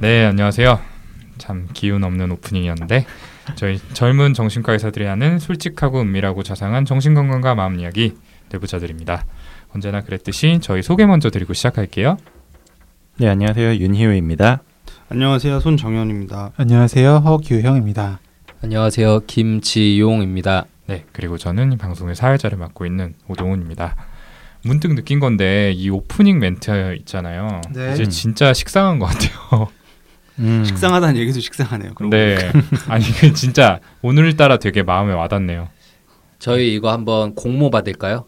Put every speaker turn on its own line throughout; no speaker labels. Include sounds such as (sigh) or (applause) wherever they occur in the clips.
네, 안녕하세요. 참 기운 없는 오프닝이었는데 저희 젊은 정신과 의사들이 하는 솔직하고 은밀하고 자상한 정신건강과 마음 이야기 내부자들입니다. 언제나 그랬듯이 저희 소개 먼저 드리고 시작할게요.
네, 안녕하세요. 윤희우입니다.
안녕하세요. 손정현입니다.
안녕하세요. 허규형입니다.
안녕하세요. 김지용입니다.
네, 그리고 저는 이 방송의 사회자를 맡고 있는 오동훈입니다. 문득 느낀 건데 이 오프닝 멘트 있잖아요.
네.
이제 진짜 식상한 것 같아요.
음.
식상하다는 얘기도 식상하네요.
네, (laughs) 아니 그 진짜 오늘따라 되게 마음에 와닿네요.
저희 이거 한번 공모 받을까요?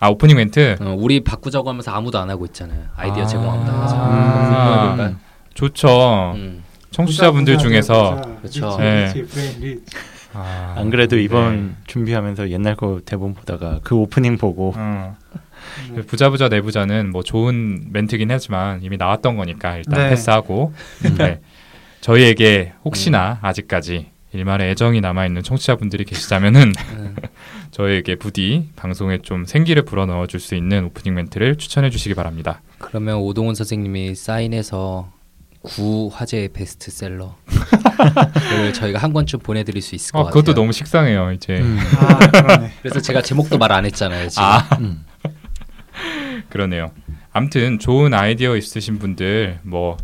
아 오프닝 멘트
어, 우리 바꾸자고 하면서 아무도 안 하고 있잖아요. 아이디어
아.
제공 아무도 안 하죠.
음. 좋죠.
음.
청취자분들 중에서
그쵸.
네.
네.
아,
안 그래도 이번
네.
준비하면서 옛날 거 대본 보다가 그 오프닝 보고
어. 부자 부자 내부자는 뭐 좋은 멘트긴 하지만 이미 나왔던 거니까 일단
네.
패스하고 네. 저희에게 혹시나 아직까지 일말의 애정이 남아 있는 청취자분들이 계시다면은
음. (laughs)
저희에게 부디 방송에 좀 생기를 불어 넣어 줄 수 있는 오프닝 멘트를 추천해 주시기 바랍니다.
그러면 오동훈 선생님이 사인해서 구 화제의 베스트셀러를 (laughs) 저희가 한 권쯤 보내드릴 수 있을 것
어,
같아요.
그것도 너무 식상해요. 이제
음.
아.
그래서 제가 제목도 말 안 했잖아요. 지금.
아
음.
그러네요. 암튼 좋은 아이디어 있으신 분들 뭐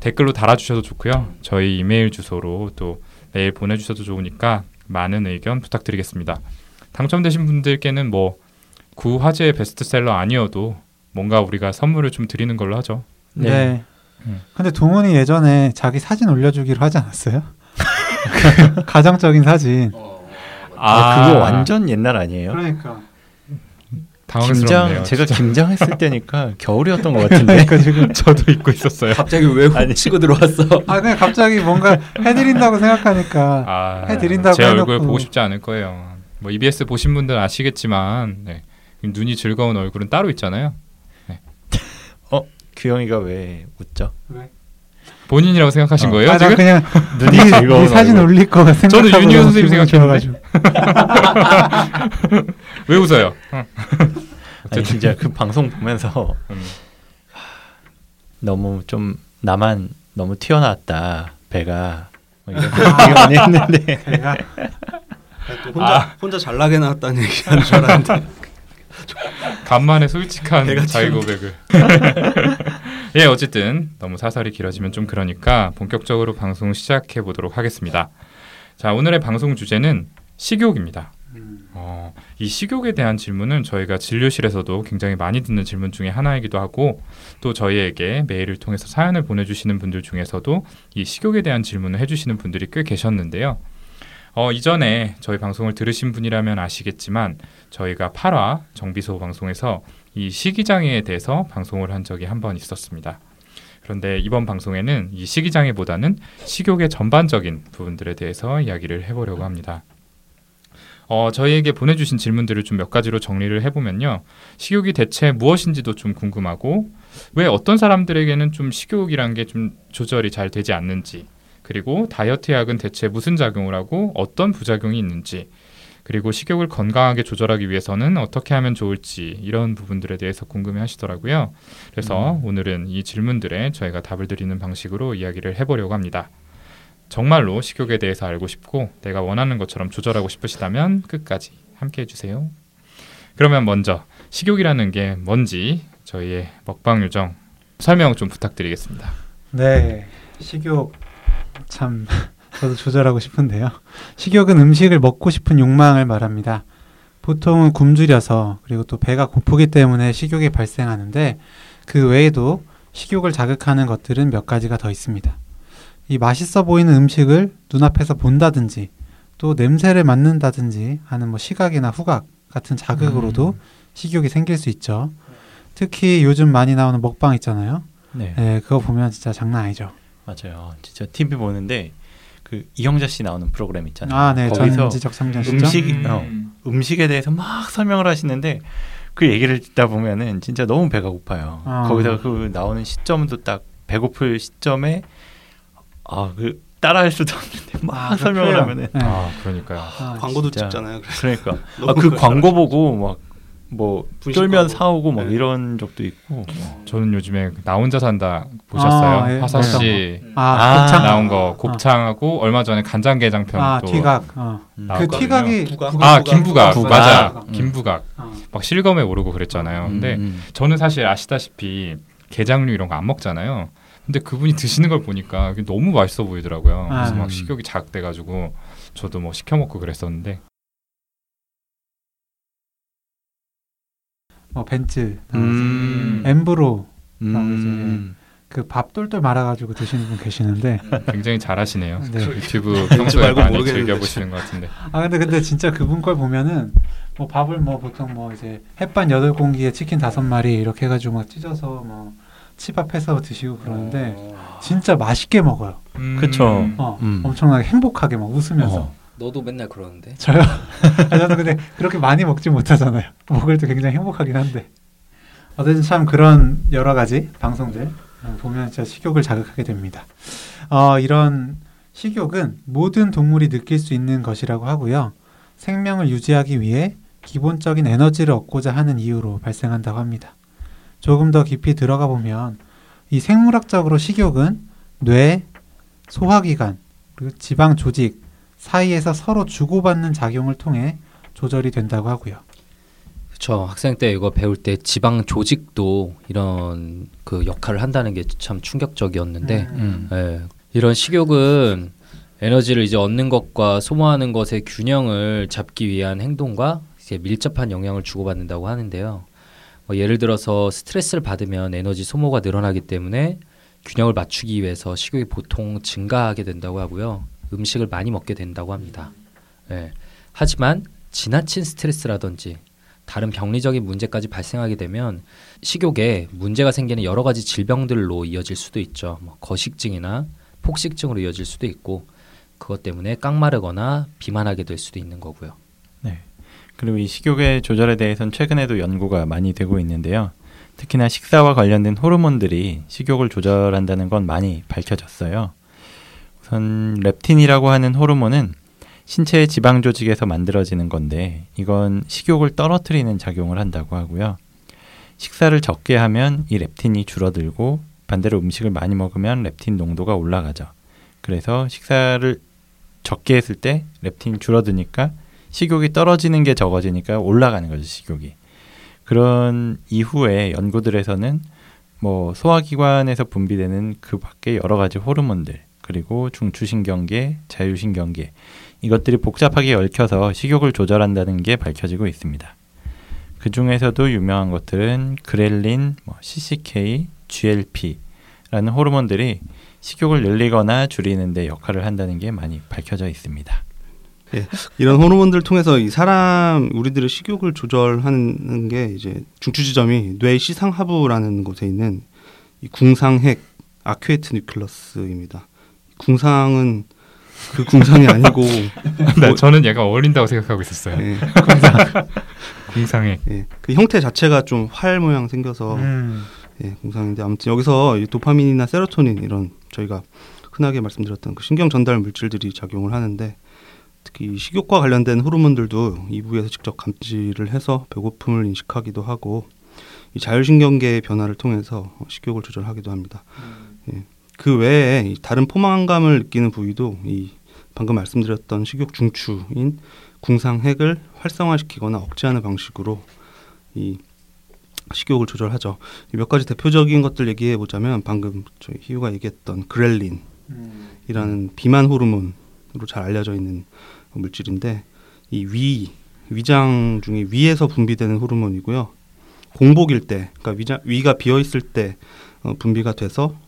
댓글로 달아주셔도 좋고요. 저희 이메일 주소로 또 메일 보내주셔도 좋으니까 많은 의견 부탁드리겠습니다. 당첨되신 분들께는 뭐 구화제의 베스트셀러 아니어도 뭔가 우리가 선물을 좀 드리는 걸로 하죠.
네.
네.
음.
근데 동훈이 예전에 자기 사진 올려주기로 하지 않았어요? (laughs) 가정적인 사진.
어,
아, 그거 완전 옛날 아니에요?
그러니까.
당황스럽네요.
김장 제가 김장했을 (laughs) 때니까 겨울이었던 것 같은데.
그러니까 지금
저도 잊고 있었어요.
갑자기 왜
아니.
치고 들어왔어? (laughs)
아 그냥 갑자기 뭔가 해드린다고 생각하니까
아,
해드린다고
제 얼굴
해놓고.
보고 싶지 않을 거예요. 뭐 EBS 보신 분들 아시겠지만 네. 눈이 즐거운 얼굴은 따로 있잖아요. (laughs)
규영이가 왜 웃죠?
본인이라고 생각하신
어.
거예요
아, 나
지금?
그냥 (laughs)
눈이
네, 사진. 올릴 거 생각하고
저는 윤희원 선생님.
좋아가지고. (laughs)
왜 웃어요? (laughs)
아니 진짜 그 방송 보면서
음.
너무 좀 나만 너무 튀어나왔다 배가 뭐 이런 많이 했는데
제가
또 혼자 혼자 잘나게 나왔다는 얘기하는 줄 알았는데
간만에 솔직한 자기
참-
고백을. 예, 어쨌든 너무 사설이 길어지면 좀 그러니까 본격적으로 방송 시작해 보도록 하겠습니다. 자, 오늘의 방송 주제는 식욕입니다. 어, 이 식욕에 대한 질문은 저희가 진료실에서도 굉장히 많이 듣는 질문 중에 하나이기도 하고 또 저희에게 메일을 통해서 사연을 보내주시는 분들 중에서도 이 식욕에 대한 질문을 해주시는 분들이 꽤 계셨는데요. 어, 이전에 저희 방송을 들으신 분이라면 아시겠지만 저희가 8화 정비소 방송에서 이 식이장애에 대해서 방송을 한 적이 한 번 있었습니다. 그런데 이번 방송에는 이 식이장애보다는 식욕의 전반적인 부분들에 대해서 이야기를 해보려고 합니다. 어, 저희에게 보내주신 질문들을 좀 몇 가지로 정리를 해보면요. 식욕이 대체 무엇인지도 좀 궁금하고, 왜 어떤 사람들에게는 좀 식욕이란 게 좀 조절이 잘 되지 않는지, 그리고 다이어트 약은 대체 무슨 작용을 하고 어떤 부작용이 있는지, 그리고 식욕을 건강하게 조절하기 위해서는 어떻게 하면 좋을지 이런 부분들에 대해서 궁금해 하시더라고요. 그래서 오늘은 이 질문들에 저희가 답을 드리는 방식으로 이야기를 해보려고 합니다. 정말로 식욕에 대해서 알고 싶고 내가 원하는 것처럼 조절하고 싶으시다면 끝까지 함께 해주세요. 그러면 먼저 식욕이라는 게 뭔지 저희의 먹방 요정 설명 좀 부탁드리겠습니다.
네 식욕 참 (laughs) 저도 조절하고 싶은데요. 식욕은 음식을 먹고 싶은 욕망을 말합니다. 보통은 굶주려서 그리고 또 배가 고프기 때문에 식욕이 발생하는데 그 외에도 식욕을 자극하는 것들은 몇 가지가 더 있습니다. 이 맛있어 보이는 음식을 눈앞에서 본다든지 또 냄새를 맡는다든지 하는 뭐 시각이나 후각 같은 자극으로도 식욕이 생길 수 있죠. 특히 요즘 많이 나오는 먹방 있잖아요.
네.
네, 그거 보면 진짜 장난 아니죠.
맞아요. 진짜 TV 보는데 그 이영자 씨 나오는 프로그램 있잖아요.
아, 네,
거기서. 음식 어, 음식에 대해서 막 설명을 하시는데 그 얘기를 듣다 보면은 진짜 너무 배가 고파요.
아.
거기다가 그 나오는 시점도 딱 배고플 시점에 아그 따라할 수도 없는데 막
아,
설명을. 하면은
네.
아 그러니까요.
아,
광고도
진짜.
찍잖아요. 그래서
그러니까 (laughs) 아, 그 광고 보고 막 뭐 쫄면. 사오고 막
네.
이런 적도 있고
저는 요즘에 나 혼자 산다 보셨어요?
아, 예.
화사 씨
아,
아,
곱창?
나온 거 곱창하고 얼마 전에 간장게장편
아,
또
티각. 어.
음.
그. 티각이
부각.
아 김부각
부각.
맞아
음.
김부각
어.
막 실검에 오르고 그랬잖아요. 근데
음,
저는 사실 아시다시피 게장류 이런 거 안 먹잖아요. 근데 그분이 드시는 걸 보니까 너무 맛있어 보이더라고요. 그래서
아.
막 식욕이 자극돼가지고 저도 뭐 시켜 먹고 그랬었는데
뭐 벤츠,
음.
엠브로
음.
그밥 똘똘 말아가지고 드시는 분 계시는데.
굉장히 잘하시네요.
네.
유튜브 평소에
말고
많이 즐겨 보시는 것 같은데.
아 근데 근데 진짜 그분 걸 보면은 뭐 밥을 뭐 보통 뭐 이제 햇반 여덟 공기에 치킨 다섯 마리 이렇게 해가지고 막 찢어서 뭐 치밥해서 드시고 그러는데 진짜 맛있게 먹어요.
그쵸.
어,
음.
엄청나게 행복하게 막 웃으면서.
어.
너도 맨날 그러는데.
저요? (laughs) 아, 저는 근데 그렇게 많이 먹지 못하잖아요. 먹을 때 굉장히 행복하긴 한데. 어쨌든 참 그런 여러 가지 방송들 어, 보면 진짜 식욕을 자극하게 됩니다. 어, 이런 식욕은 모든 동물이 느낄 수 있는 것이라고 하고요. 생명을 유지하기 위해 기본적인 에너지를 얻고자 하는 이유로 발생한다고 합니다. 조금 더 깊이 들어가 보면 이 생물학적으로 식욕은 뇌, 소화기관, 그리고 지방 조직 사이에서 서로 주고받는 작용을 통해 조절이 된다고 하고요.
저 학생 때 이거 배울 때 지방 조직도 이런 그 역할을 한다는 게 참 충격적이었는데
음.
예, 이런 식욕은 에너지를 이제 얻는 것과 소모하는 것의 균형을 잡기 위한 행동과 이제 밀접한 영향을 주고받는다고 하는데요. 뭐 예를 들어서 스트레스를 받으면 에너지 소모가 늘어나기 때문에 균형을 맞추기 위해서 식욕이 보통 증가하게 된다고 하고요. 음식을 많이 먹게 된다고 합니다. 예. 하지만 지나친 스트레스라든지 다른 병리적인 문제까지 발생하게 되면 식욕에 문제가 생기는 여러 가지 질병들로 이어질 수도 있죠. 뭐 거식증이나 폭식증으로 이어질 수도 있고 그것 때문에 깡마르거나 비만하게 될 수도 있는 거고요.
네. 그리고 이 식욕의 조절에 대해서는 최근에도 연구가 많이 되고 있는데요. 특히나 식사와 관련된 호르몬들이 식욕을 조절한다는 건 많이 밝혀졌어요. 우선 렙틴이라고 하는 호르몬은 신체의 지방 조직에서 만들어지는 건데 이건 식욕을 떨어뜨리는 작용을 한다고 하고요. 식사를 적게 하면 이 렙틴이 줄어들고 반대로 음식을 많이 먹으면 렙틴 농도가 올라가죠. 그래서 식사를 적게 했을 때 렙틴이 줄어드니까 식욕이 떨어지는 게 적어지니까 올라가는 거죠, 식욕이. 그런 이후에 연구들에서는 뭐 소화기관에서 분비되는 그 밖에 여러 가지 호르몬들 그리고 중추신경계, 자율신경계 이것들이 복잡하게 얽혀서 식욕을 조절한다는 게 밝혀지고 있습니다. 그 중에서도 유명한 것들은 그렐린, 뭐 CCK, GLP라는 호르몬들이 식욕을 늘리거나 줄이는 데 역할을 한다는 게 많이 밝혀져 있습니다.
이런 호르몬들 통해서 이 사람 우리들의 식욕을 조절하는 게 이제 중추 지점이 뇌 시상하부라는 곳에 있는 이 궁상핵 아큐에트 뉴클러스입니다. 궁상은 그 궁상이 아니고 (laughs)
나 저는 얘가 어울린다고 생각하고 있었어요.
예, (laughs)
궁상에
예. 그 형태 자체가 좀 활 모양 생겨서
음.
예, 궁상인데 아무튼 여기서 이 도파민이나 세로토닌 이런 저희가 흔하게 말씀드렸던 그 신경 전달 물질들이 작용을 하는데 특히 이 식욕과 관련된 호르몬들도 이 부위에서 직접 감지를 해서 배고픔을 인식하기도 하고 이 자율신경계의 변화를 통해서 식욕을 조절하기도 합니다. 예. 그 외에 이 다른 포만감을 느끼는 부위도 이 방금 말씀드렸던 식욕 중추인 궁상핵을 활성화시키거나 억제하는 방식으로 이 식욕을 조절하죠. 이몇 가지 대표적인 것들 얘기해 보자면 방금 저희 희우가 얘기했던 그렐린이라는
음.
비만 호르몬으로 잘 알려져 있는 물질인데 이 위 위장 중에 위에서 분비되는 호르몬이고요. 공복일 때, 그러니까 위장, 위가 비어 있을 때 어, 분비가 돼서 어,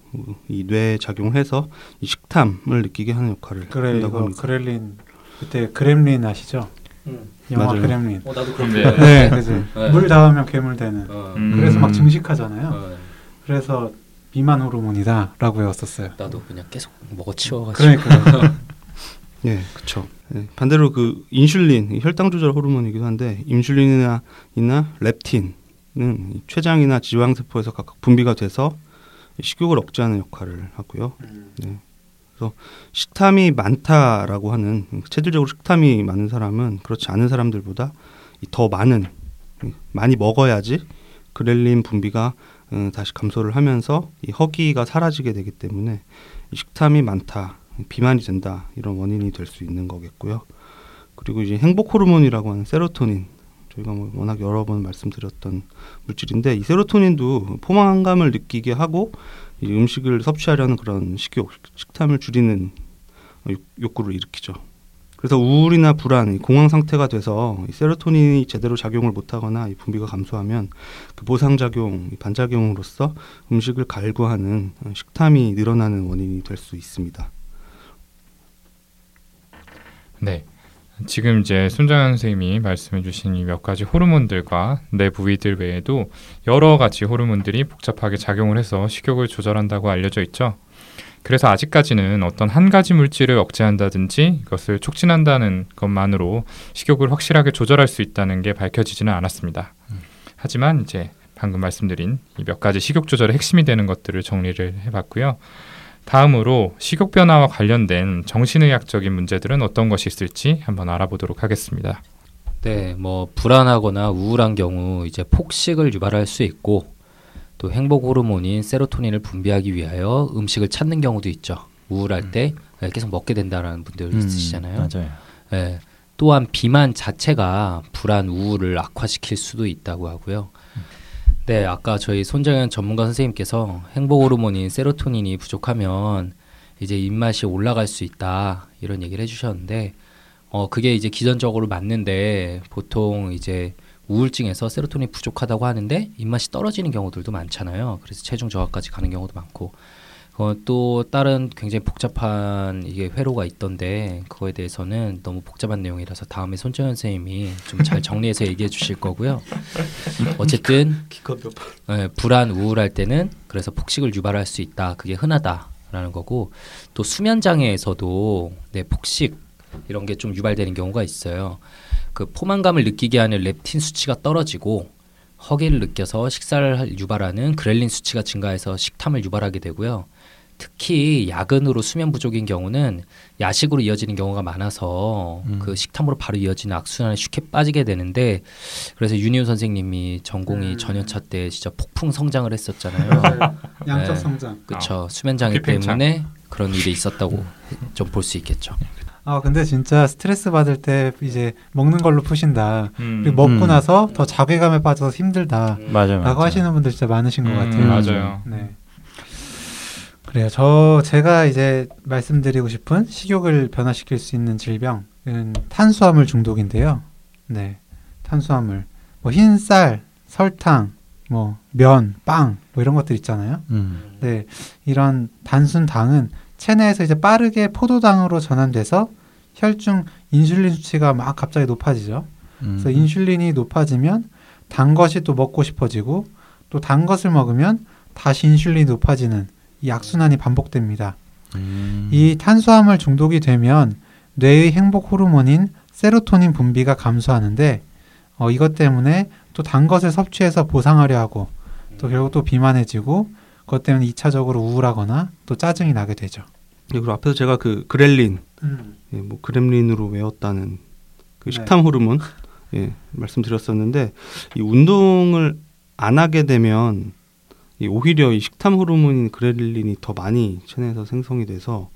이 뇌에 작용을 해서 이 식탐을 느끼게 하는 역할을
그래
한다고
이거
합니다.
그렐린 그때 그렘린 아시죠? 영화
맞아요.
그렘린.
어 나도
그런데
네, 그지.
네.
물 닿으면 괴물 되는.
어,
음.
그래서 막 증식하잖아요.
어,
그래서 비만 호르몬이다라고 외웠었어요.
나도 그냥 계속 먹어치워가지고.
그러니까 (laughs)
예, 그렇죠. 예, 반대로 그 인슐린 이 혈당 조절 호르몬이기도 한데 인슐린이나 이나 렙틴은 이 췌장이나 지방 세포에서 각각 분비가 돼서 이 식욕을 억제하는 역할을 하고요. 네. 그래서 식탐이 많다라고 하는 체질적으로 식탐이 많은 사람은 그렇지 않은 사람들보다 이더 많은 이 많이 먹어야지 그렐린 분비가 음, 다시 감소를 하면서 이 허기가 사라지게 되기 때문에 이 식탐이 많다, 비만이 된다 이런 원인이 될 수 있는 거겠고요. 그리고 이제 행복 호르몬이라고 하는 세로토닌 저희가 뭐 워낙 여러 번 말씀드렸던 물질인데 이 세로토닌도 포만감을 느끼게 하고 이 음식을 섭취하려는 그런 식욕, 식탐을 줄이는 욕, 욕구를 일으키죠. 그래서 우울이나 불안, 이 공황 상태가 돼서 이 세로토닌이 제대로 작용을 못하거나 이 분비가 감소하면 그 보상 작용, 이 반작용으로서 음식을 갈구하는 어, 식탐이 늘어나는 원인이 될 수 있습니다.
네. 지금 이제 손정현 선생님이 말씀해주신 이 몇 가지 호르몬들과 내 부위들 외에도 여러 가지 호르몬들이 복잡하게 작용을 해서 식욕을 조절한다고 알려져 있죠. 그래서 아직까지는 어떤 한 가지 물질을 억제한다든지 이것을 촉진한다는 것만으로 식욕을 확실하게 조절할 수 있다는 게 밝혀지지는 않았습니다. 하지만 이제 방금 말씀드린 이 몇 가지 식욕 조절의 핵심이 되는 것들을 정리를 해봤고요. 다음으로 식욕 변화와 관련된 정신의학적인 문제들은 어떤 것이 있을지 한번 알아보도록 하겠습니다.
네, 뭐 불안하거나 우울한 경우 이제 폭식을 유발할 수 있고 또 행복 호르몬인 세로토닌을 분비하기 위하여 음식을 찾는 경우도 있죠. 우울할 때 예, 계속 먹게 된다라는 분들
음,
있으시잖아요.
맞아요.
예. 또한 비만 자체가 불안, 우울을 악화시킬 수도 있다고 하고요. 네, 아까 저희 손정현 전문가 선생님께서 행복 호르몬인 세로토닌이 부족하면 이제 입맛이 올라갈 수 있다 이런 얘기를 해주셨는데, 어 그게 이제 기전적으로 맞는데 보통 이제 우울증에서 세로토닌 부족하다고 하는데 입맛이 떨어지는 경우들도 많잖아요. 그래서 체중 저하까지 가는 경우도 많고. 어, 또 다른 굉장히 복잡한 이게 회로가 있던데 그거에 대해서는 너무 복잡한 내용이라서 다음에 손정현 선생님이 좀 잘 정리해서 (laughs) 얘기해 주실 거고요. 어쨌든 (laughs) 예, 불안 우울할 때는 그래서 폭식을 유발할 수 있다. 그게 흔하다라는 거고 또 수면 장애에서도 네, 폭식 이런 게 좀 유발되는 경우가 있어요. 그 포만감을 느끼게 하는 렙틴 수치가 떨어지고 허기를 느껴서 식사를 할- 유발하는 그렐린 수치가 증가해서 식탐을 유발하게 되고요. 특히 야근으로 수면 부족인 경우는 야식으로 이어지는 경우가 많아서
음.
그 식탐으로 바로 이어지는 악순환에 쉽게 빠지게 되는데 그래서 윤희훈 선생님이 전공이
음.
전여차 때 진짜 폭풍 성장을 했었잖아요.
양적
네.
성장.
그렇죠. 수면 장애. 때문에 그런 일이 있었다고 좀 볼 수 있겠죠.
아 근데 진짜 스트레스 받을 때 이제 먹는 걸로 푸신다.
음,
그리고 먹고
음.
나서 더 자괴감에 빠져서 힘들다.
맞아요.
라고 하시는 분들 진짜 많으신 것
음,
같아요.
맞아요.
네. 그래요. 저 제가 이제 말씀드리고 싶은 식욕을 변화시킬 수 있는 질병은 탄수화물 중독인데요. 네. 탄수화물. 뭐 흰쌀, 설탕, 뭐 면, 빵, 뭐 이런 것들 있잖아요.
음.
네. 이런 단순 당은 체내에서 이제 빠르게 포도당으로 전환돼서 혈중 인슐린 수치가 막 갑자기 높아지죠.
음.
그래서 인슐린이 높아지면 단 것이 또 먹고 싶어지고 또 단 것을 먹으면 다시 인슐린이 높아지는 이 악순환이 반복됩니다.
음.
이 탄수화물 중독이 되면 뇌의 행복 호르몬인 세로토닌 분비가 감소하는데 어, 이것 때문에 또 단 것을 섭취해서 보상하려 하고 또 결국 또 비만해지고 그것 때문에 2차적으로 우울하거나 또 짜증이 나게 되죠.
예, 그리고 앞에서 제가 그 그렐린, 예, 뭐 그렘린으로 외웠다는 그
네.
식탐 호르몬 예, 말씀드렸었는데 이 운동을 안 하게 되면 이 오히려 이 식탐 호르몬인 그렐린이 더 많이 체내에서 생성이 돼서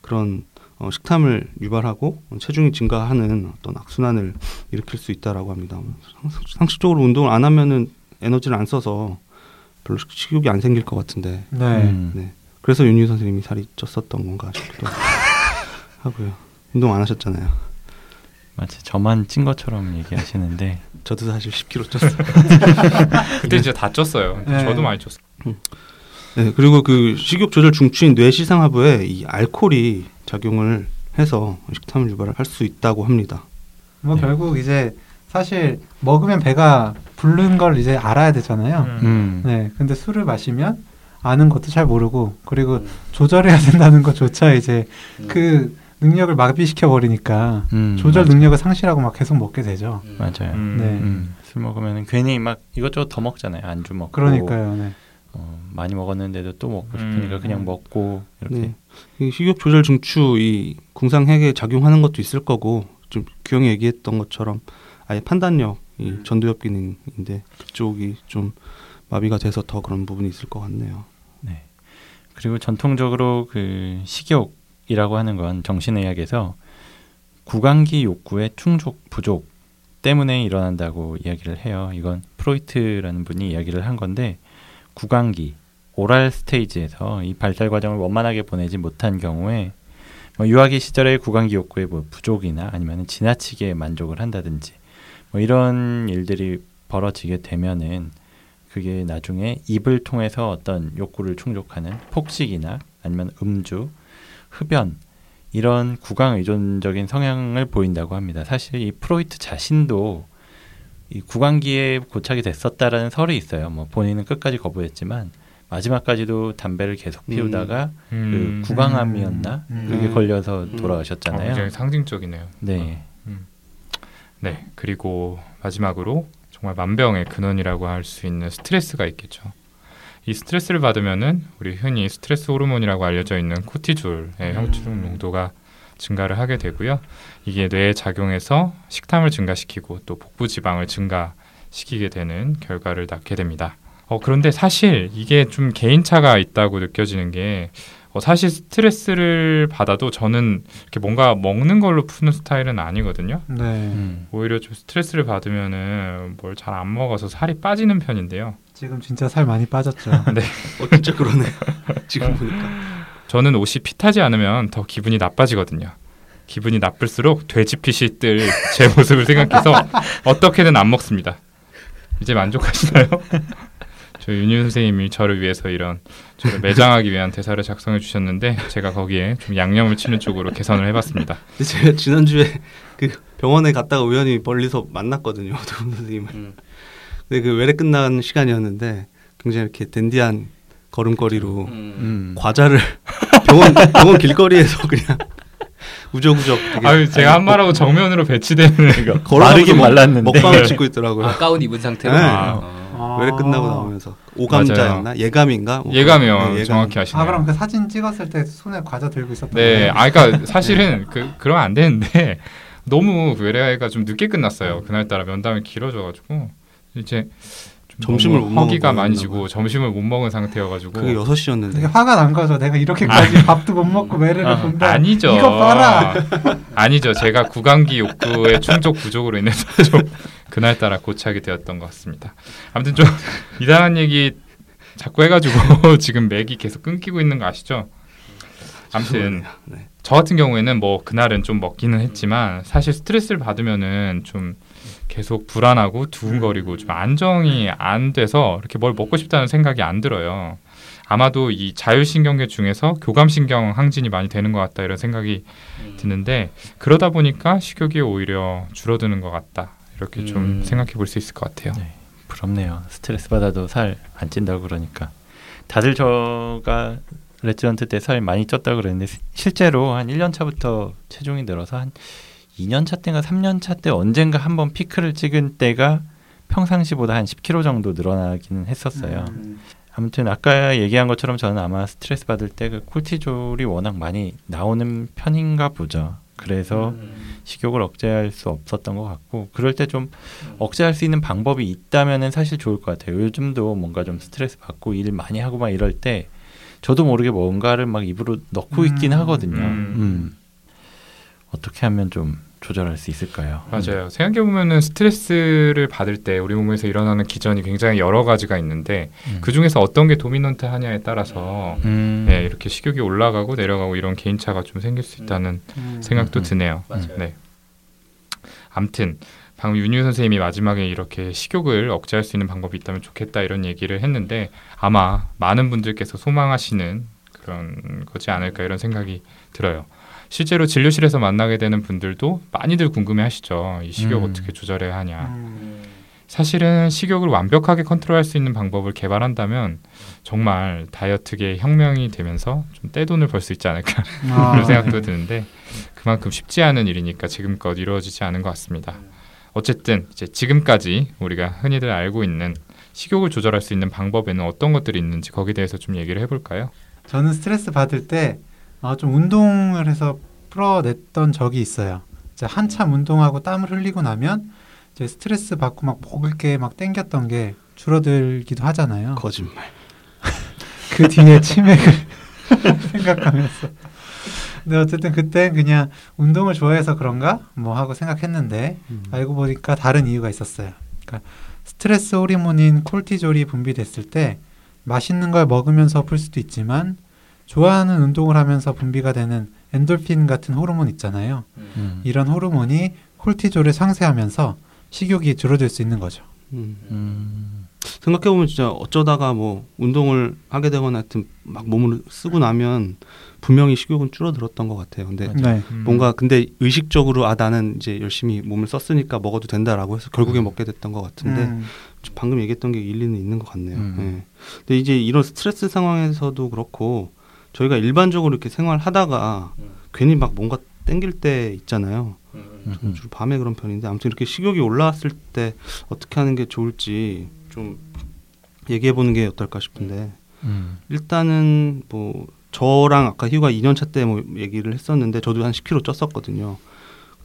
그런 어, 식탐을 유발하고 체중이 증가하는 어떤 악순환을 일으킬 수 있다라고 합니다. 상- 상식적으로 운동을 안 하면은 에너지를 안 써서 별로 식- 식욕이 안 생길 것 같은데
네.
음.
네. 그래서 윤희 선생님이 살이 쪘었던 건가 싶기도 하고요. (laughs) 운동 안 하셨잖아요.
마치 저만 찐 것처럼 얘기하시는데 (laughs)
저도 사실 10kg 쪘어요. (laughs)
그때 진짜 다 쪘어요.
네.
저도 많이 쪘어요.
네, 그리고 그 식욕 조절 중추인 뇌시상하부에 이 알코올이 작용을 해서 식탐을 유발할 수 있다고 합니다.
뭐
네.
결국 이제 사실 먹으면 배가 부른 걸 이제 알아야 되잖아요.
음.
네. 근데 술을 마시면 아는 것도 잘 모르고 그리고
음.
조절해야 (laughs) 된다는 것조차 이제 그 능력을 마비시켜 버리니까
음,
조절
맞아.
능력을 상실하고 막 계속 먹게 되죠.
맞아요.
음.
네.
음, 술 먹으면 괜히 막 이것저것 더 먹잖아요. 안주 먹고.
그러니까요. 네.
어, 많이 먹었는데도 또 먹고 싶으니까
음.
그냥 먹고 이렇게.
네. 이 식욕 조절 증추 이 궁상핵에 작용하는 것도 있을 거고 좀 규영이 얘기했던 것처럼 아예 판단력 이 전두엽 기능인데 그쪽이 좀 마비가 돼서 더 그런 부분이 있을 것 같네요.
네. 그리고 전통적으로 그 식욕 이라고 하는 건 정신의학에서 구강기 욕구의 충족 부족 때문에 일어난다고 이야기를 해요. 이건 프로이트라는 분이 이야기를 한 건데 구강기 오랄 스테이지에서 이 발달 과정을 원만하게 보내지 못한 경우에 뭐 유아기 시절의 구강기 욕구의 뭐 부족이나 아니면 지나치게 만족을 한다든지 뭐 이런 일들이 벌어지게 되면은 그게 나중에 입을 통해서 어떤 욕구를 충족하는 폭식이나 아니면 음주, 흡연 이런 구강 의존적인 성향을 보인다고 합니다. 사실 이 프로이트 자신도 이 구강기에 고착이 됐었다라는 설이 있어요. 뭐 본인은 끝까지 거부했지만 마지막까지도 담배를 계속
음.
피우다가
음.
그 구강암이었나
음.
그게
음.
걸려서
음.
어,
돌아가셨잖아요.
굉장히 상징적이네요.
네,
네, 그리고 마지막으로 정말 만병의 근원이라고 할 수 있는 스트레스가 있겠죠. 이 스트레스를 받으면은 우리 흔히 스트레스 호르몬이라고 알려져 있는 코티졸의 혈중 농도가 증가를 하게 되고요. 이게 뇌에 작용해서 식탐을 증가시키고 또 복부 지방을 증가시키게 되는 결과를 낳게 됩니다. 어, 그런데 사실 이게 좀 개인차가 있다고 느껴지는 게 어, 사실 스트레스를 받아도 저는 이렇게 뭔가 먹는 걸로 푸는 스타일은 아니거든요.
네.
음.
오히려 좀 스트레스를 받으면은 뭘 잘 안 먹어서 살이 빠지는 편인데요.
지금 진짜 살 많이 빠졌죠. (laughs)
어 진짜 그러네요. (laughs) 지금 보니까
저는 옷이 핏하지 않으면 더 기분이 나빠지거든요. 기분이 나쁠수록 돼지핏이 뜰 제 (laughs) 모습을 생각해서 어떻게든 안 먹습니다. 이제 만족하시나요? 저 윤유 선생님이 저를 위해서 이런 저를 매장하기 위한 대사를 작성해 주셨는데 제가 거기에 좀 양념을 치는 쪽으로 개선을 해봤습니다.
제가 지난주에 그 병원에 갔다가 우연히 멀리서 만났거든요. 도훈 선생님을.
음.
근데 그 외래 끝난 시간이었는데 굉장히 이렇게 댄디한 걸음걸이로
음.
음.
과자를 (laughs) 병원 병원 길거리에서 그냥 우적우적
아유 제가 한 말하고 정면으로 배치되는
걸어가면서
마르긴
먹-
말랐는데.
먹방을 찍고 있더라고요.
아, 가운 입은 상태로.
네.
어.
외래 끝나고 나오면서 오감자였나 예감인가? 뭐
예감이요.
그런- 네, 예감.
정확히 아시네요.
아 그럼 그 사진 찍었을 때 손에 과자 들고 있었던
네,
거예요?
아, 그러니까 사실은 그 그러면 안 되는데 (laughs) 너무 그 외래가 좀 늦게 끝났어요. 그날 따라 면담이 길어져가지고 이제 좀
점심을 못
허기가 많이. 지고 점심을 못 먹은 상태여가지고
그게 6시였는데
되게 화가 난 거죠. 내가 이렇게까지 밥도 못 먹고 외래를
아,
본다.
아니죠.
이거 봐라. (laughs)
아니죠. 제가 구강기 욕구의 충족 부족으로 인해서 좀 그날 따라 고착이 되었던 것 같습니다. 아무튼 좀 (laughs) 이상한 얘기 자꾸 해가지고 (laughs) 지금 맥이 계속 끊기고 있는 거 아시죠? 아무튼
네.
저 같은 경우에는 뭐 그날은 좀 먹기는 했지만 사실 스트레스를 받으면은 좀 계속 불안하고 두근거리고 좀 안정이 안 돼서 이렇게 뭘 먹고 싶다는 생각이 안 들어요. 아마도 이 자율신경계 중에서 교감신경 항진이 많이 되는 것 같다 이런 생각이 드는데 그러다 보니까 식욕이 오히려 줄어드는 것 같다 이렇게 좀
음.
생각해 볼 수 있을 것 같아요.
네. 부럽네요. 스트레스 받아도 살 안 찐다고 그러니까. 다들 저가 레지던트 때 살 많이 쪘다고 그랬는데 시- 실제로 한 1년 차부터 체중이 늘어서 한 2년 차 때인가 3년 차 때 언젠가 한번 피크를 찍은 때가 평상시보다 한 10kg 정도 늘어나기는 했었어요.
음.
아무튼 아까 얘기한 것처럼 저는 아마 스트레스 받을 때 그 콜티졸이 워낙 많이 나오는 편인가 보죠. 그래서 식욕을 억제할 수 없었던 것 같고 그럴 때 좀 억제할 수 있는 방법이 있다면은 사실 좋을 것 같아요. 요즘도 뭔가 좀 스트레스 받고 일 많이 하고 막 이럴 때 저도 모르게 뭔가를 막 입으로 넣고 있긴
음.
하거든요.
음.
음. 어떻게 하면 좀 조절할 수 있을까요?
맞아요. 생각해 보면은 스트레스를 받을 때 우리 몸에서 일어나는 기전이 굉장히 여러 가지가 있는데
음.
그 중에서 어떤 게 도미넌트 하냐에 따라서
음.
네, 이렇게 식욕이 올라가고 내려가고 이런 개인차가 좀 생길 수 있다는
음.
생각도
음.
드네요.
맞아요.
네. 암튼 방금 윤유 선생님이 마지막에 이렇게 식욕을 억제할 수 있는 방법이 있다면 좋겠다 이런 얘기를 했는데 아마 많은 분들께서 소망하시는 그런 거지 않을까 이런 생각이 들어요. 실제로 진료실에서 만나게 되는 분들도 많이들 궁금해하시죠. 이 식욕
음.
어떻게 조절해야 하냐.
음.
사실은 식욕을 완벽하게 컨트롤할 수 있는 방법을 개발한다면 정말 다이어트계 혁명이 되면서 좀 떼돈을 벌 수 있지 않을까
아, (laughs)
그런 생각도
네.
드는데 그만큼 쉽지 않은 일이니까 지금껏 이루어지지 않은 것 같습니다. 어쨌든 이제 지금까지 우리가 흔히들 알고 있는 식욕을 조절할 수 있는 방법에는 어떤 것들이 있는지 거기에 대해서 좀 얘기를 해볼까요?
저는 스트레스 받을 때 어, 좀 운동을 해서 풀어냈던 적이 있어요. 이제 한참 운동하고 땀을 흘리고 나면 이제 스트레스 받고 막 먹을 게 막 땡겼던 게 줄어들기도 하잖아요.
거짓말. (laughs)
그 뒤에 치맥을 (laughs) 생각하면서. 근데 어쨌든 그때 그냥 운동을 좋아해서 그런가 뭐 하고 생각했는데
음.
알고 보니까 다른 이유가 있었어요. 그러니까 스트레스 호르몬인 콜티졸이 분비됐을 때 맛있는 걸 먹으면서 풀 수도 있지만 좋아하는 운동을 하면서 분비가 되는 엔돌핀 같은 호르몬 있잖아요.
음.
이런 호르몬이 콜티졸을 상쇄하면서 식욕이 줄어들 수 있는 거죠.
음.
음.
생각해 보면 진짜 어쩌다가 뭐 운동을 하게 되거나 하여튼 막 몸을 쓰고 나면 분명히 식욕은 줄어들었던 것 같아요. 근데
네.
음.
뭔가 근데 의식적으로 아 나는 이제 열심히 몸을 썼으니까 먹어도 된다라고 해서 결국에
음.
먹게 됐던 것 같은데
음,
방금 얘기했던 게 일리는 있는 것 같네요.
음.
예. 근데 이제 이런 스트레스 상황에서도 그렇고 저희가 일반적으로 이렇게 생활하다가
음.
괜히 막 뭔가 땡길 때 있잖아요.
음.
저는 주로 밤에 그런 편인데 아무튼 이렇게 식욕이 올라왔을 때 어떻게 하는 게 좋을지 좀 얘기해 보는 게 어떨까 싶은데
음.
일단은 뭐 저랑 아까 희우가 2년차 때 뭐 얘기를 했었는데 저도 한 10kg 쪘었거든요.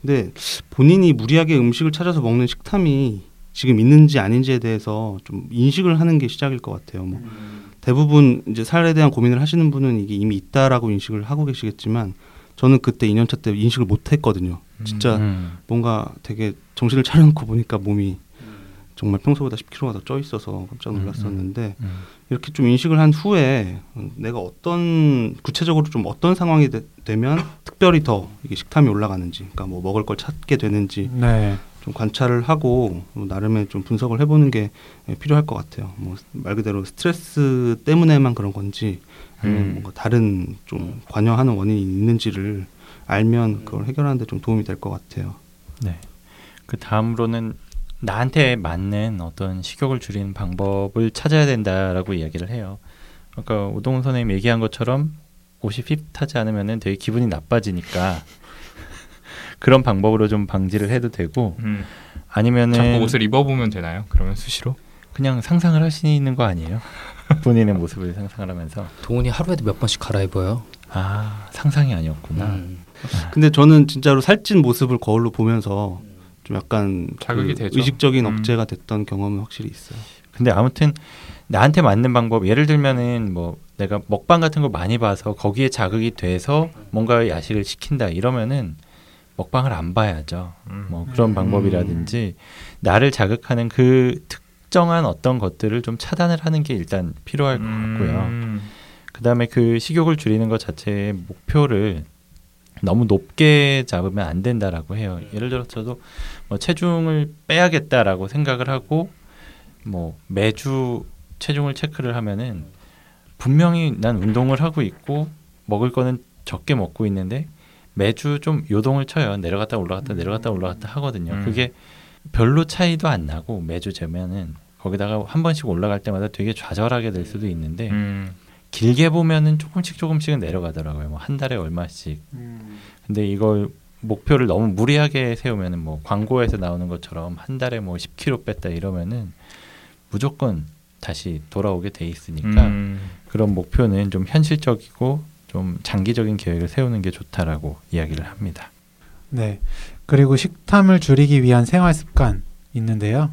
근데 본인이 무리하게 음식을 찾아서 먹는 식탐이 지금 있는지 아닌지에 대해서 좀 인식을 하는 게 시작일 것 같아요. 뭐 대부분 이제 살에 대한 고민을 하시는 분은 이게 이미 있다라고 인식을 하고 계시겠지만 저는 그때 2년차 때 인식을 못 했거든요. 진짜
음.
뭔가 되게 정신을 차려놓고 보니까 몸이 정말 평소보다 10kg가 더 쪄 있어서 깜짝 놀랐었는데
음.
이렇게 좀 인식을 한 후에 내가 어떤 구체적으로 좀 어떤 상황이 되, 면 특별히 더 이게 식탐이 올라가는지, 그러니까 뭐 먹을 걸 찾게 되는지
네.
좀 관찰을 하고 뭐 나름의 좀 분석을 해보는 게 필요할 것 같아요. 뭐 말 그대로 스트레스 때문에만 그런 건지 아니면
음.
뭔가 다른 좀 관여하는 원인이 있는지를 알면 그걸 해결하는데 좀 도움이 될 것 같아요.
네. 그 다음으로는 나한테 맞는 어떤 식욕을 줄이는 방법을 찾아야 된다라고 이야기를 해요. 아까 오동훈 선생님 얘기한 것처럼 옷이 핏하지 않으면은 되게 기분이 나빠지니까 그런 방법으로 좀 방지를 해도 되고
음.
아니면은
자꾸 옷을 입어보면 되나요? 그러면 수시로?
그냥 상상을 하시는 거 아니에요? 본인의 모습을 상상을 하면서
동훈이 하루에도 몇 번씩 갈아입어요.
아 상상이 아니었구나.
음.
근데 저는 진짜로 살찐 모습을 거울로 보면서 좀 약간
자극이
그
되죠.
의식적인
음.
억제가 됐던 경험은 확실히 있어요.
근데 아무튼 나한테 맞는 방법 예를 들면은 뭐 내가 먹방 같은 거 많이 봐서 거기에 자극이 돼서 뭔가 야식을 시킨다 이러면은 먹방을 안 봐야죠.
음.
뭐 그런
음.
방법이라든지 나를 자극하는 그 특정한 어떤 것들을 좀 차단을 하는 게 일단 필요할 것 같고요.
음.
그다음에 그 식욕을 줄이는 것 자체의 목표를 너무 높게 잡으면 안 된다라고 해요. 예를 들어서 저도 뭐 체중을 빼야겠다라고 생각을 하고 뭐 매주 체중을 체크를 하면은 분명히 난 운동을 하고 있고 먹을 거는 적게 먹고 있는데 매주 좀 요동을 쳐요. 내려갔다 올라갔다 내려갔다 올라갔다 하거든요.
음.
그게 별로 차이도 안 나고 매주 재면은 거기다가 한 번씩 올라갈 때마다 되게 좌절하게 될 수도 있는데
음.
길게 보면은 조금씩 조금씩은 내려가더라고요. 뭐 한 달에 얼마씩. 근데 이걸 목표를 너무 무리하게 세우면은 뭐 광고에서 나오는 것처럼 한 달에 뭐 10kg 뺐다 이러면은 무조건 다시 돌아오게 돼 있으니까
음.
그런 목표는 좀 현실적이고 좀 장기적인 계획을 세우는 게 좋다라고 이야기를 합니다.
네. 그리고 식탐을 줄이기 위한 생활 습관 있는데요.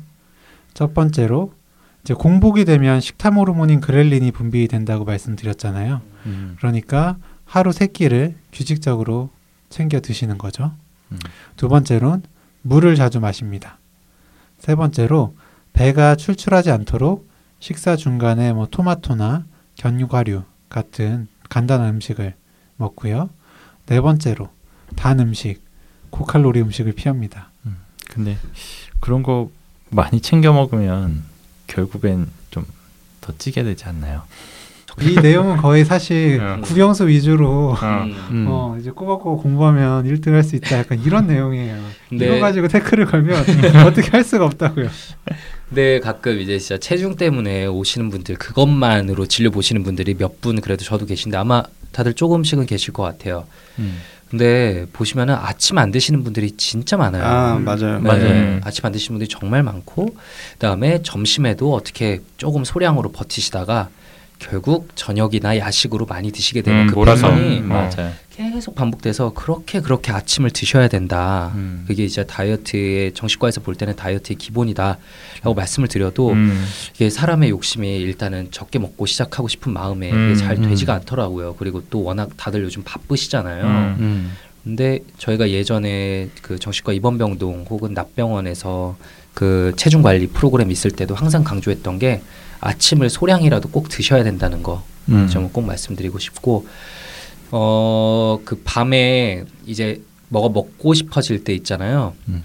첫 번째로 이제 공복이 되면 식탐 호르몬인 그렐린이 분비된다고 말씀드렸잖아요.
음.
그러니까 하루 세 끼를 규칙적으로 챙겨 드시는 거죠.
음.
두 번째로는 물을 자주 마십니다. 세 번째로 배가 출출하지 않도록 식사 중간에 뭐 토마토나 견과류 같은 간단한 음식을 먹고요. 네 번째로 단 음식, 고칼로리 음식을 피합니다.
근데 그런 거 많이 챙겨 먹으면 결국엔 좀 더 찌게 되지 않나요?
이 내용은 거의 사실
음.
국영수 위주로
어.
음.
어, 이제 꼬박꼬박 공부하면 1등 할 수 있다. 약간 이런 내용이에요.
근데
이거 가지고 태클을 걸면 (laughs) 어떻게 할 수가 없다고요.
근데 가끔 이제 진짜 체중 때문에 오시는 분들 그것만으로 진료 보시는 분들이 몇 분 그래도 저도 계신데 아마 다들 조금씩은 계실 것 같아요.
음.
근데 보시면은 아침 안 드시는 분들이 진짜 많아요.
아 맞아요.
네,
맞아요.
아침 안 드시는 분들이 정말 많고 그다음에 점심에도 어떻게 조금 소량으로 버티시다가 결국 저녁이나 야식으로 많이 드시게 되는
음,
그
몰아서.
패턴이
음,
맞아요.
계속 반복돼서 그렇게 그렇게 아침을 드셔야 된다.
음.
그게 이제 다이어트의 정신과에서 볼 때는 다이어트의 기본이다라고 말씀을 드려도
음.
이게 사람의 욕심이 일단은 적게 먹고 시작하고 싶은 마음에
음,
잘
음.
되지가 않더라고요. 그리고 또 워낙 다들 요즘 바쁘시잖아요. 근데 저희가 예전에 그 정신과 입원병동 혹은 납병원에서 그 체중 관리 프로그램 있을 때도 항상 강조했던 게 아침을 소량이라도 꼭 드셔야 된다는 거
음.
점은 꼭 말씀드리고 싶고 어 그 밤에 이제 뭐가 먹고 싶어질 때 있잖아요.
음.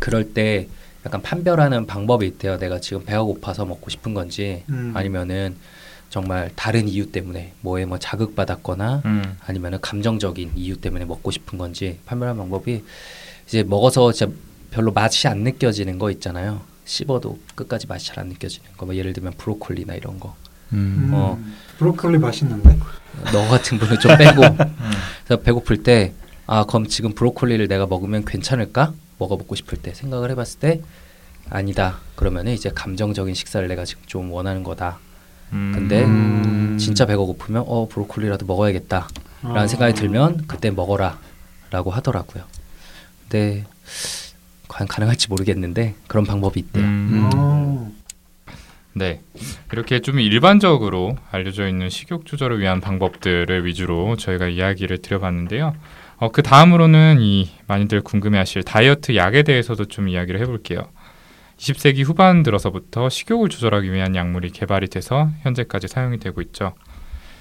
그럴 때 약간 판별하는 방법이 있대요. 내가 지금 배가 고파서 먹고 싶은 건지
음.
아니면은 정말 다른 이유 때문에 뭐에 뭐 자극받았거나
음.
아니면은 감정적인 이유 때문에 먹고 싶은 건지 판별하는 방법이 이제 먹어서 진짜 별로 맛이 안 느껴지는 거 있잖아요. 씹어도 끝까지 맛이 잘 안 느껴지는 거. 뭐 예를 들면 브로콜리나 이런 거.
음.
음.
어.
브로콜리 맛있는데?
너 같은 분은 좀 빼고 (laughs) 그래서 배고플 때 아 그럼 지금 브로콜리를 내가 먹으면 괜찮을까 먹어보고 싶을 때 생각을 해봤을 때 아니다 그러면은 이제 감정적인 식사를 내가 지금 좀 원하는 거다
음.
근데
음.
진짜 배가 고프면 어 브로콜리라도 먹어야겠다
아.
라는 생각이 들면 그때 먹어라 라고 하더라고요 근데 과연 가능할지 모르겠는데 그런 방법이 있대요
음.
어.
네. 이렇게 좀 일반적으로 알려져 있는 식욕 조절을 위한 방법들을 위주로 저희가 이야기를 드려봤는데요. 어, 그 다음으로는 이 많이들 궁금해하실 다이어트 약에 대해서도 좀 이야기를 해볼게요. 20세기 후반 들어서부터 식욕을 조절하기 위한 약물이 개발이 돼서 현재까지 사용이 되고 있죠.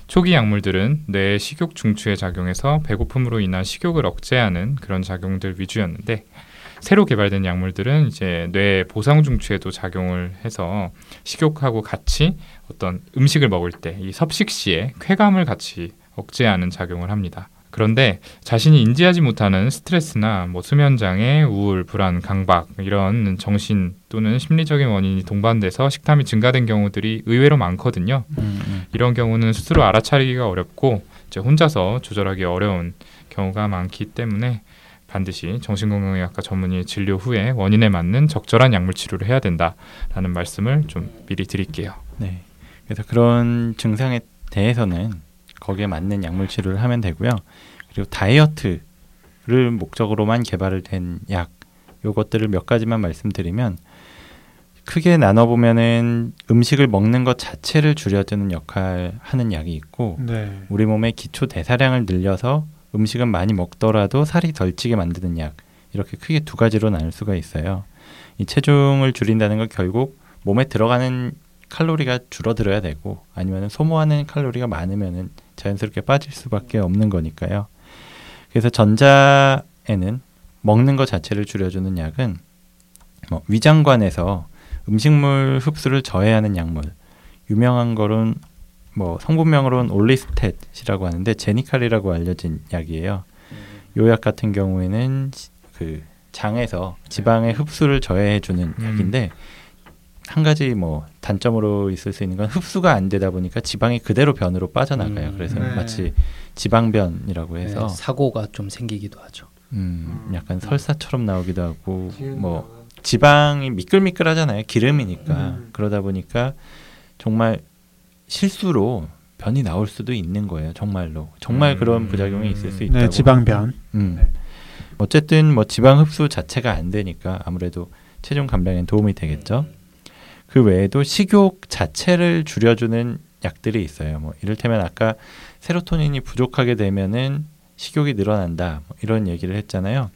초기 약물들은 뇌의 식욕 중추에 작용해서 배고픔으로 인한 식욕을 억제하는 그런 작용들 위주였는데 새로 개발된 약물들은 이제 뇌 보상 중추에도 작용을 해서 식욕하고 같이 어떤 음식을 먹을 때 이 섭식 시에 쾌감을 같이 억제하는 작용을 합니다. 그런데 자신이 인지하지 못하는 스트레스나 뭐 수면 장애, 우울, 불안, 강박 이런 정신 또는 심리적인 원인이 동반돼서 식탐이 증가된 경우들이 의외로 많거든요.
음, 음.
이런 경우는 스스로 알아차리기가 어렵고 이제 혼자서 조절하기 어려운 경우가 많기 때문에 반드시 정신건강의학과 전문의 진료 후에 원인에 맞는 적절한 약물 치료를 해야 된다라는 말씀을 좀 미리 드릴게요.
네. 그래서 그런 증상에 대해서는 거기에 맞는 약물 치료를 하면 되고요. 그리고 다이어트를 목적으로만 개발을 된 약, 요것들을 몇 가지만 말씀드리면 크게 나눠 보면은 음식을 먹는 것 자체를 줄여주는 역할 하는 약이 있고
네.
우리 몸의 기초 대사량을 늘려서 음식은 많이 먹더라도 살이 덜 찌게 만드는 약 이렇게 크게 두 가지로 나눌 수가 있어요. 이 체중을 줄인다는 건 결국 몸에 들어가는 칼로리가 줄어들어야 되고 아니면 소모하는 칼로리가 많으면은 자연스럽게 빠질 수밖에 없는 거니까요. 그래서 전자에는 먹는 것 자체를 줄여주는 약은 뭐 위장관에서 음식물 흡수를 저해하는 약물 유명한 거는 뭐 성분명으로는 올리스텟이라고 하는데 제니칼이라고 알려진 약이에요. 요약 같은 경우에는 시- 그 장에서 지방의 흡수를 저해해주는
음.
약인데 한 가지 뭐 단점으로 있을 수 있는 건 흡수가 안 되다 보니까 지방이 그대로 변으로 빠져나가요.
음.
그래서
네.
마치 지방변이라고
네,
해서
사고가 좀 생기기도 하죠
음,
음.
약간 설사처럼 나오기도 하고 뭐 지방이 미끌미끌하잖아요. 기름이니까
음.
그러다 보니까 정말 실수로 변이 나올 수도 있는 거예요. 정말로 정말
음.
그런 부작용이 있을 수 있다고.
네, 지방변.
음.
네.
어쨌든 뭐 지방 흡수 자체가 안 되니까 아무래도 체중 감량에 도움이 되겠죠. 그 외에도 식욕 자체를 줄여주는 약들이 있어요. 뭐 이를테면 아까 세로토닌이 부족하게 되면은 식욕이 늘어난다 뭐 이런 얘기를 했잖아요.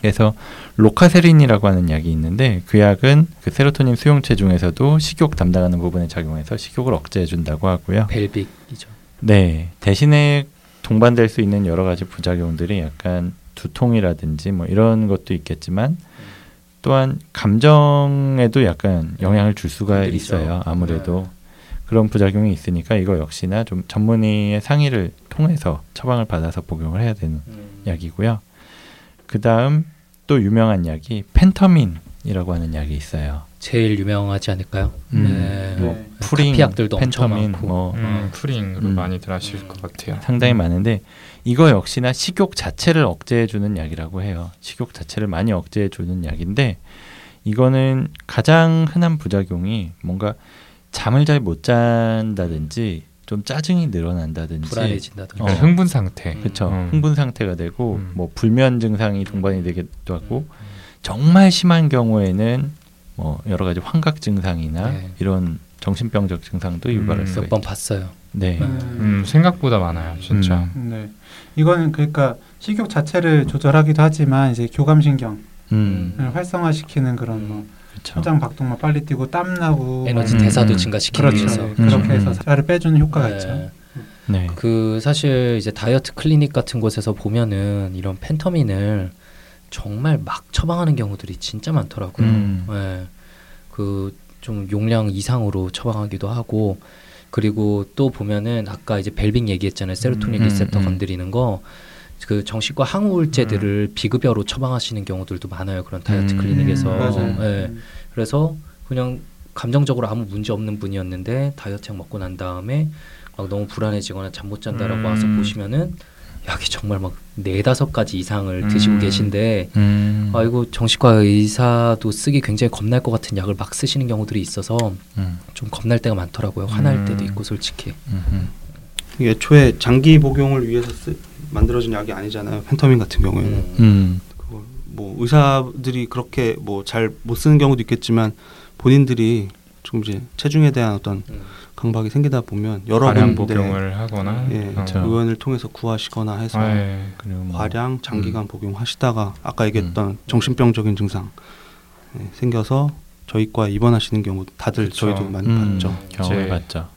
그래서 로카세린이라고 하는 약이 있는데 그 약은 그 세로토닌 수용체 중에서도 식욕 담당하는 부분에 작용해서 식욕을 억제해 준다고 하고요.
벨빅이죠
네. 대신에 동반될 수 있는 여러 가지 부작용들이 약간 두통이라든지 뭐 이런 것도 있겠지만 또한 감정에도 약간 영향을 줄 수가
건드리죠.
있어요. 아무래도 그런 부작용이 있으니까 이거 역시나 좀 전문의의 상의를 통해서 처방을 받아서 복용을 해야 되는 약이고요. 그 다음 또 유명한 약이 펜터민이라고 하는 약이 있어요.
제일 유명하지 않을까요?
음.
네.
네.
뭐 프링,
카피 약들도 엄청
펜터민
많고.
뭐
음, 프링으로
음.
많이들 하실 것 같아요.
상당히 많은데 이거 역시나 식욕 자체를 억제해 주는 약이라고 해요. 식욕 자체를 많이 억제해 주는 약인데 이거는 가장 흔한 부작용이 뭔가 잠을 잘 못 잔다든지 좀 짜증이 늘어난다든지
불안해진다든지.
어.
그러니까 흥분 상태.
그렇죠.
음.
흥분 상태가 되고
음.
뭐 불면 증상이 동반이 되기도 하고 정말 심한 경우에는 뭐 여러 가지 환각 증상이나
네.
이런 정신병적 증상도
음.
유발할 수가
몇번 봤어요.
네.
음, 생각보다 많아요, 진짜.
네. 이거는 그러니까 식욕 자체를 조절하기도 하지만 이제 교감신경을
음.
활성화시키는 그런 뭐. 심장 박동만 빨리 뛰고 땀 나고
에너지
음,
대사도
음.
증가시키기
그렇죠.
위해서.
네. 그렇게
음,
해서
음.
살을 빼주는 효과가 있죠.
네.
네.
그 사실 이제 다이어트 클리닉 같은 곳에서 보면은 이런 펜터민을 정말 막 처방하는 경우들이 진짜 많더라고요.
음.
네. 그좀 용량 이상으로 처방하기도 하고 그리고 또 보면은 아까 이제 벨빙 얘기했잖아요. 세로토닌
음,
리셉터
음.
건드리는 거. 그 정신과 항우울제들을 비급여로 처방하시는 경우들도 많아요. 그런 다이어트
음,
클리닉에서.
맞아요.
예.
음.
그래서 그냥 감정적으로 아무 문제 없는 분이었는데 다이어트 약 먹고 난 다음에 막 너무 불안해지거나 잠 못 잔다라고
음.
와서 보시면은 약이 정말 막 네다섯 가지 이상을 드시고
음.
계신데
음.
아이고 정신과 의사도 쓰기 굉장히 겁날 것 같은 약을 막 쓰시는 경우들이 있어서
음.
좀 겁날 때가 많더라고요. 화날
음.
때도 있고 솔직히.
음. 음.
이게 애초에 장기 복용을 위해서 쓰, 만들어진 약이 아니잖아요. 펜터민 같은 경우에는
음.
음.
그걸 뭐 의사들이 그렇게 뭐 잘 못 쓰는 경우도 있겠지만 본인들이 좀 이제 체중에 대한 어떤
음.
강박이 생기다 보면 여러 군데
복용을 하거나.
예,
어.
그렇죠.
의원을 통해서 구하시거나 해서
아, 예.
그리고 뭐
과량 장기간
음.
복용하시다가 아까 얘기했던 정신병적인 증상 예, 생겨서 저희과 입원하시는 경우 다들
그쵸.
저희도 많이
음,
봤죠.
경험해
이제
봤죠.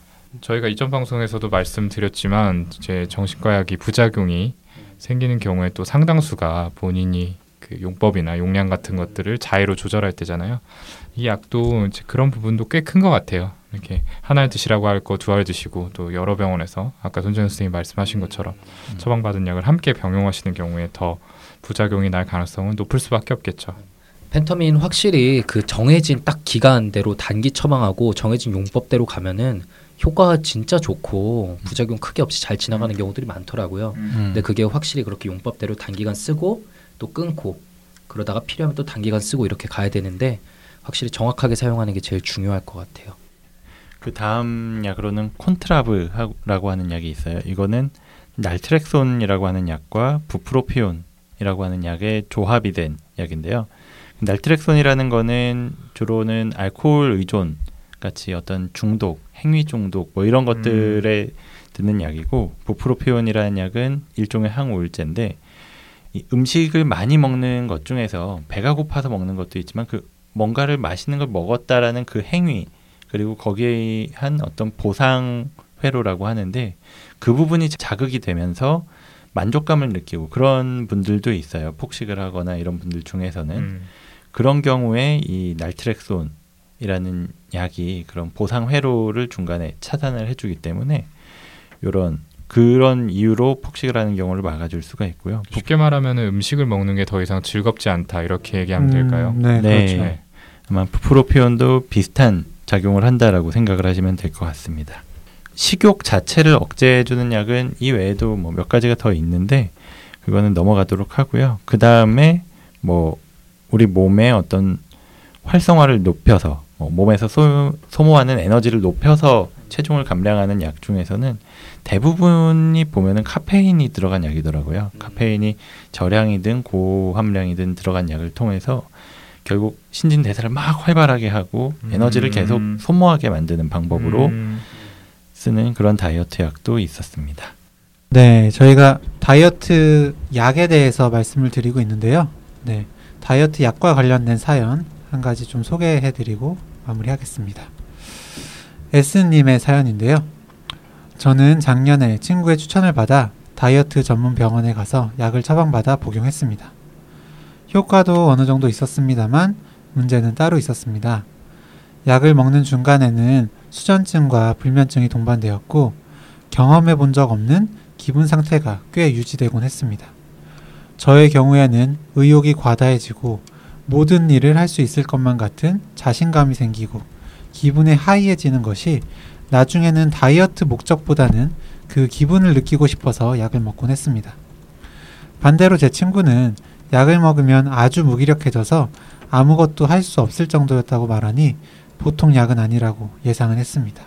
저희가 이전 방송에서도 말씀드렸지만 이제 정신과 약이 부작용이 생기는 경우에 또 상당수가 본인이 그 용법이나 용량 같은 것들을 자의로 조절할 때잖아요. 이 약도 그런 부분도 꽤 큰 것 같아요. 이렇게 하나를 드시라고 할 거 두 알 드시고 또 여러 병원에서 아까 손정현 선생님 말씀하신 것처럼
음.
처방받은 약을 함께 병용하시는 경우에 더 부작용이 날 가능성은 높을 수밖에 없겠죠.
펜터민 확실히 그 정해진 딱 기간대로 단기 처방하고 정해진 용법대로 가면은 효과가 진짜 좋고 부작용 크게 없이 잘 지나가는 경우들이 많더라고요.
음.
근데 그게 확실히 그렇게 용법대로 단기간 쓰고 또 끊고 그러다가 필요하면 또 단기간 쓰고 이렇게 가야 되는데 확실히 정확하게 사용하는 게 제일 중요할 것 같아요.
그 다음 약으로는 콘트라브라고 하는 약이 있어요. 이거는 날트렉손이라고 하는 약과 부프로피온이라고 하는 약의 조합이 된 약인데요. 날트렉손이라는 거는 주로는 알코올 의존 같이 어떤 중독, 행위 중독 뭐 이런 것들에 드는 약이고 부프로피온이라는 약은 일종의 항우울제인데 이 음식을 많이 먹는 것 중에서 배가 고파서 먹는 것도 있지만 그 뭔가를 맛있는 걸 먹었다라는 그 행위 그리고 거기에 한 어떤 보상 회로라고 하는데 그 부분이 자극이 되면서 만족감을 느끼고 그런 분들도 있어요. 폭식을 하거나 이런 분들 중에서는
음.
그런 경우에 이 날트렉손이라는 약이 그런 보상 회로를 중간에 차단을 해주기 때문에 이런 그런 이유로 폭식을 하는 경우를 막아줄 수가 있고요.
쉽게 말하면 음식을 먹는 게 더 이상 즐겁지 않다 이렇게 얘기하면 될까요?
음, 네,
네.
그렇죠.
네.
아마 프로피온도 비슷한 작용을 한다라고 생각을 하시면 될 것 같습니다. 식욕 자체를 억제해주는 약은 이 외에도 뭐 몇 가지가 더 있는데 그거는 넘어가도록 하고요. 그 다음에 뭐 우리 몸의 어떤 활성화를 높여서 뭐 몸에서 소, 소모하는 에너지를 높여서 체중을 감량하는 약 중에서는 대부분이 보면은 카페인이 들어간 약이더라고요. 카페인이 저량이든 고함량이든 들어간 약을 통해서 결국 신진 대사를 막 활발하게 하고 에너지를
음.
계속 소모하게 만드는 방법으로
음.
쓰는 그런 다이어트 약도 있었습니다.
네, 저희가 다이어트 약에 대해서 말씀을 드리고 있는데요. 네, 다이어트 약과 관련된 사연 한 가지 좀 소개해드리고 마무리하겠습니다. S님의 사연인데요. 저는 작년에 친구의 추천을 받아 다이어트 전문 병원에 가서 약을 처방받아 복용했습니다. 효과도 어느 정도 있었습니다만 문제는 따로 있었습니다. 약을 먹는 중간에는 수전증과 불면증이 동반되었고 경험해 본 적 없는 기분 상태가 꽤 유지되곤 했습니다. 저의 경우에는 의욕이 과다해지고 모든 일을 할 수 있을 것만 같은 자신감이 생기고 기분이 하이해지는 것이 나중에는 다이어트 목적보다는 그 기분을 느끼고 싶어서 약을 먹곤 했습니다. 반대로 제 친구는 약을 먹으면 아주 무기력해져서 아무것도 할 수 없을 정도였다고 말하니 보통 약은 아니라고 예상은 했습니다.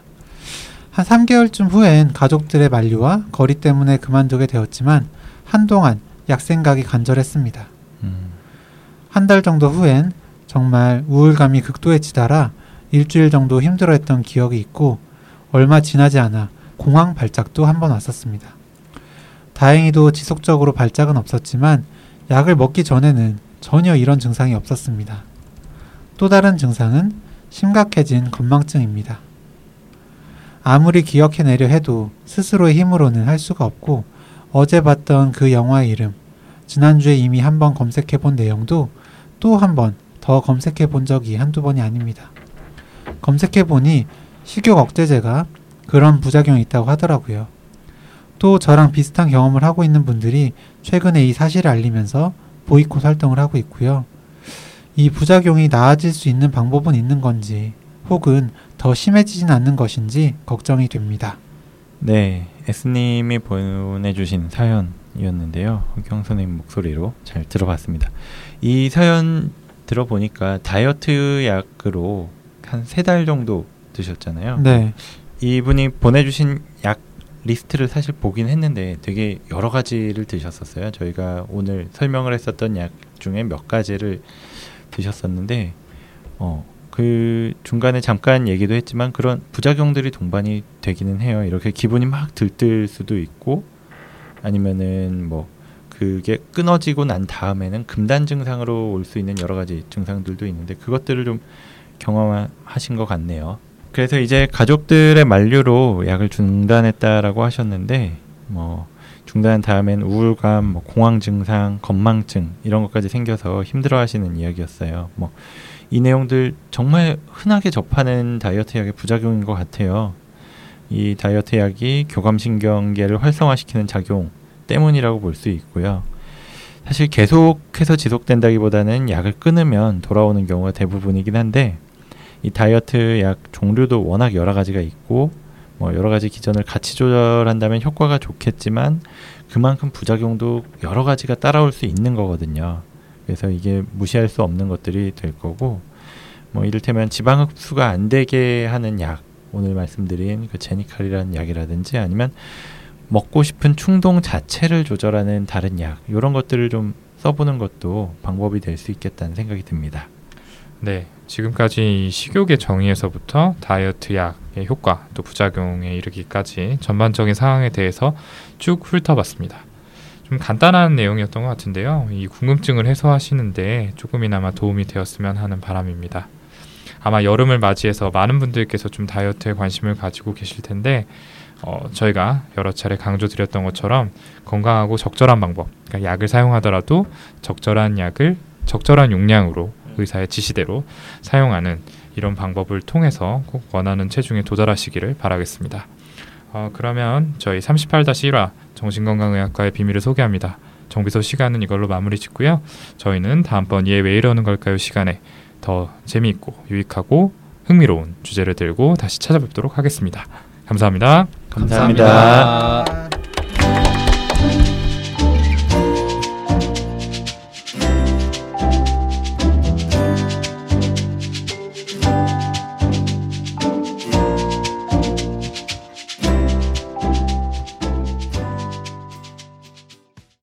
한 3개월쯤 후엔 가족들의 만류와 거리 때문에 그만두게 되었지만 한동안 약 생각이 간절했습니다.
음,
한달 정도 후엔 정말 우울감이 극도에 치달아 일주일 정도 힘들어했던 기억이 있고 얼마 지나지 않아 공황 발작도 한 번 왔었습니다. 다행히도 지속적으로 발작은 없었지만 약을 먹기 전에는 전혀 이런 증상이 없었습니다. 또 다른 증상은 심각해진 건망증입니다. 아무리 기억해내려 해도 스스로의 힘으로는 할 수가 없고 어제 봤던 그 영화의 이름, 지난주에 이미 한번 검색해 본 내용도 또 한 번 더 검색해 본 적이 한두 번이 아닙니다. 검색해 보니 식욕 억제제가 그런 부작용이 있다고 하더라고요. 또 저랑 비슷한 경험을 하고 있는 분들이 최근에 이 사실을 알리면서 보이콧 활동을 하고 있고요. 이 부작용이 나아질 수 있는 방법은 있는 건지 혹은 더 심해지진 않는 것인지 걱정이 됩니다.
네, S님이 보내주신 사연이었는데요. 흑경 선생님 목소리로 잘 들어봤습니다. 이 사연 들어보니까 다이어트 약으로 한 세 달 정도 드셨잖아요.
네.
이분이 보내주신 약 리스트를 사실 보긴 했는데 되게 여러 가지를 드셨었어요. 저희가 오늘 설명을 했었던 약 중에 몇 가지를 드셨었는데, 어, 그 중간에 잠깐 얘기도 했지만 그런 부작용들이 동반이 되기는 해요. 이렇게 기분이 막 들뜰 수도 있고, 아니면은 뭐 그게 끊어지고 난 다음에는 금단 증상으로 올 수 있는 여러 가지 증상들도 있는데 그것들을 좀 경험하신 것 같네요. 그래서 이제 가족들의 만류로 약을 중단했다라고 하셨는데 뭐 중단한 다음엔 우울감, 뭐 공황 증상, 건망증 이런 것까지 생겨서 힘들어하시는 이야기였어요. 뭐 이 내용들 정말 흔하게 접하는 다이어트 약의 부작용인 것 같아요. 이 다이어트 약이 교감신경계를 활성화시키는 작용 때문이라고 볼 수 있고요. 사실 계속해서 지속된다기보다는 약을 끊으면 돌아오는 경우가 대부분이긴 한데 이 다이어트 약 종류도 워낙 여러 가지가 있고 뭐 여러 가지 기전을 같이 조절한다면 효과가 좋겠지만 그만큼 부작용도 여러 가지가 따라올 수 있는 거거든요. 그래서 이게 무시할 수 없는 것들이 될 거고 뭐 이를테면 지방 흡수가 안 되게 하는 약 오늘 말씀드린 그 제니칼이라는 약이라든지 아니면 먹고 싶은 충동 자체를 조절하는 다른 약 이런 것들을 좀 써보는 것도 방법이 될 수 있겠다는 생각이 듭니다.
네, 지금까지 이 식욕의 정의에서부터 다이어트 약의 효과 또 부작용에 이르기까지 전반적인 상황에 대해서 쭉 훑어봤습니다. 좀 간단한 내용이었던 것 같은데요. 이 궁금증을 해소하시는데 조금이나마 도움이 되었으면 하는 바람입니다. 아마 여름을 맞이해서 많은 분들께서 좀 다이어트에 관심을 가지고 계실 텐데 어, 저희가 여러 차례 강조드렸던 것처럼 건강하고 적절한 방법, 그러니까 약을 사용하더라도 적절한 약을 적절한 용량으로 의사의 지시대로 사용하는 이런 방법을 통해서 꼭 원하는 체중에 도달하시기를 바라겠습니다. 어, 그러면 저희 38-1화 정신건강의학과의 비밀을 소개합니다. 정비소 시간은 이걸로 마무리 짓고요. 저희는 다음번 얘 왜 이러는 걸까요 시간에 더 재미있고 유익하고 흥미로운 주제를 들고 다시 찾아뵙도록 하겠습니다. 감사합니다.
감사합니다.
감사합니다.